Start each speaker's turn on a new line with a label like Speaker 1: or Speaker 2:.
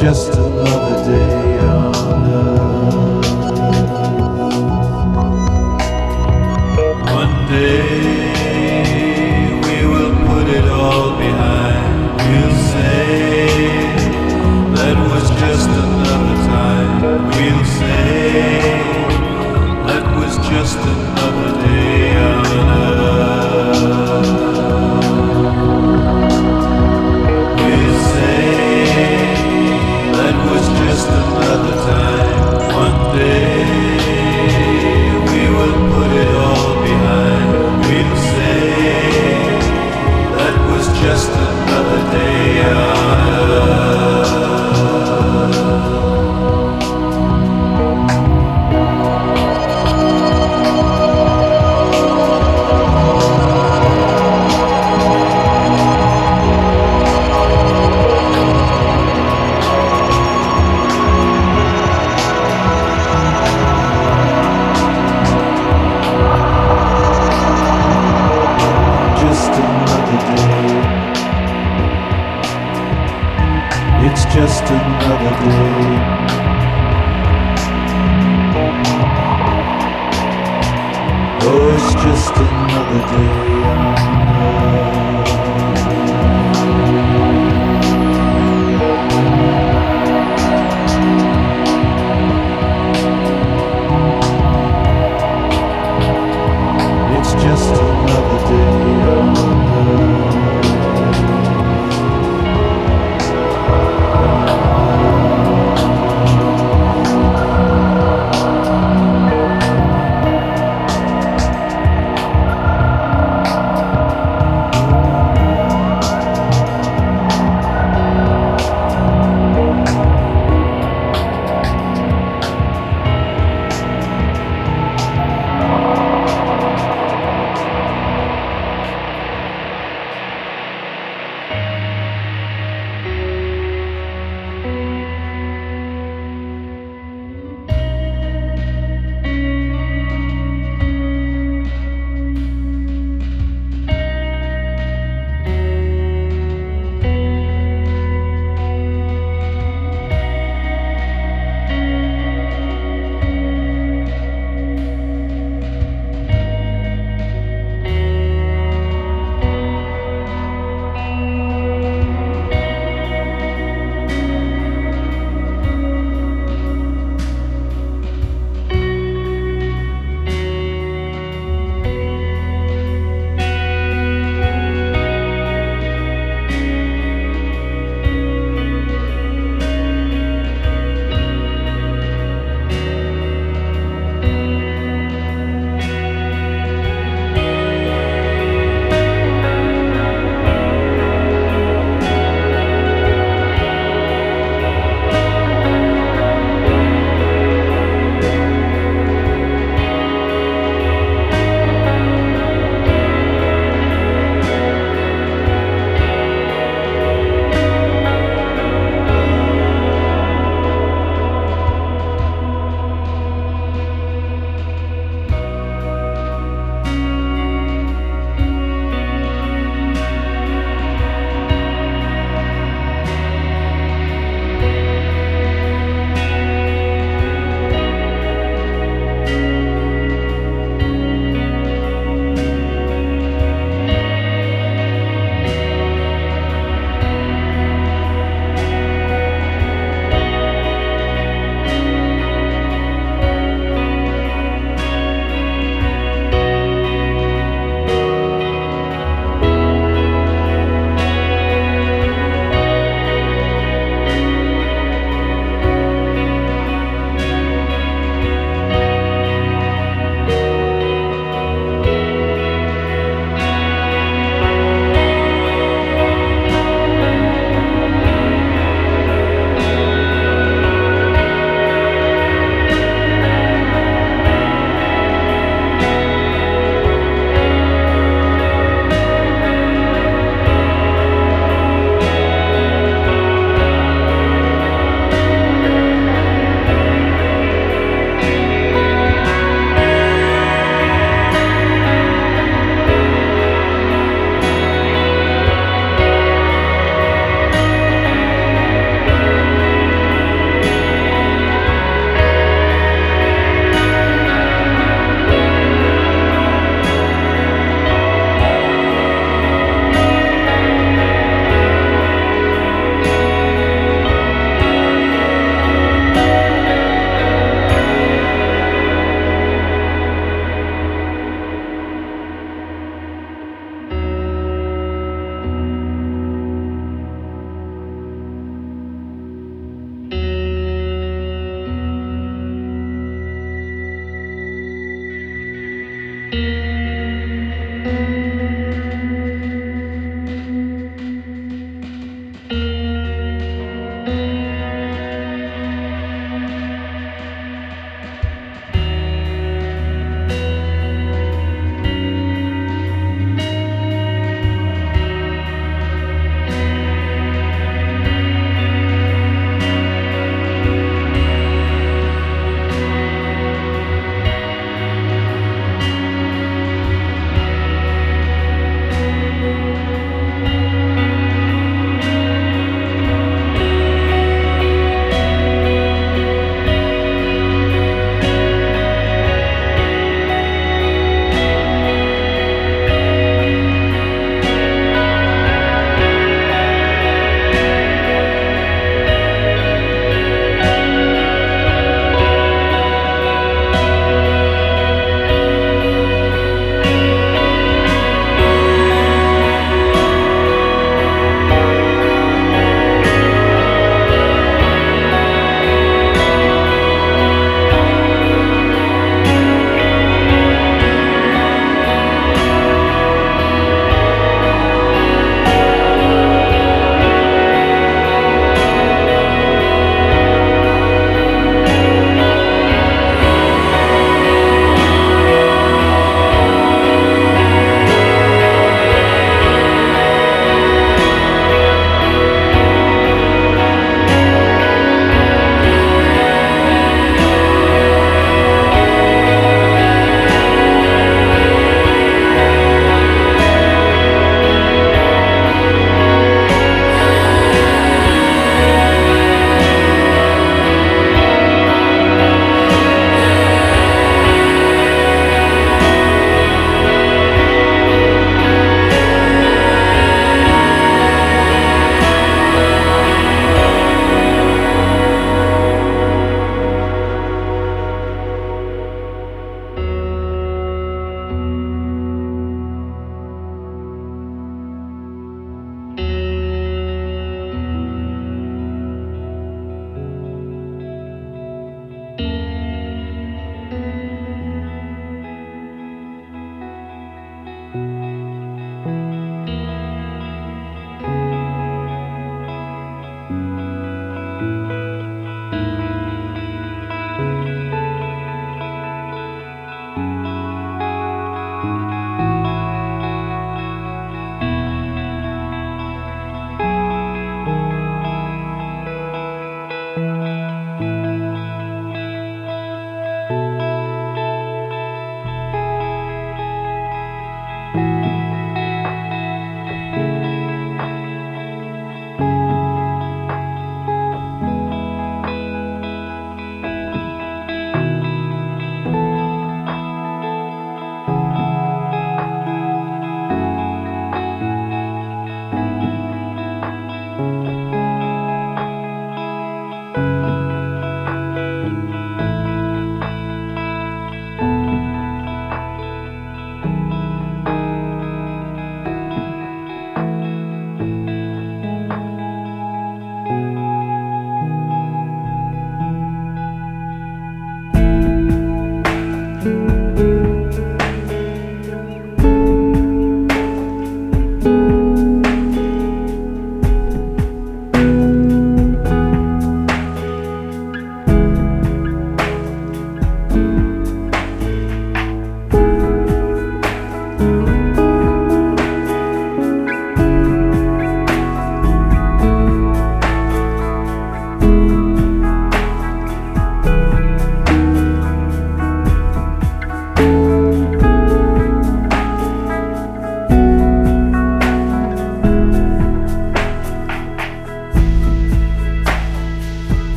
Speaker 1: just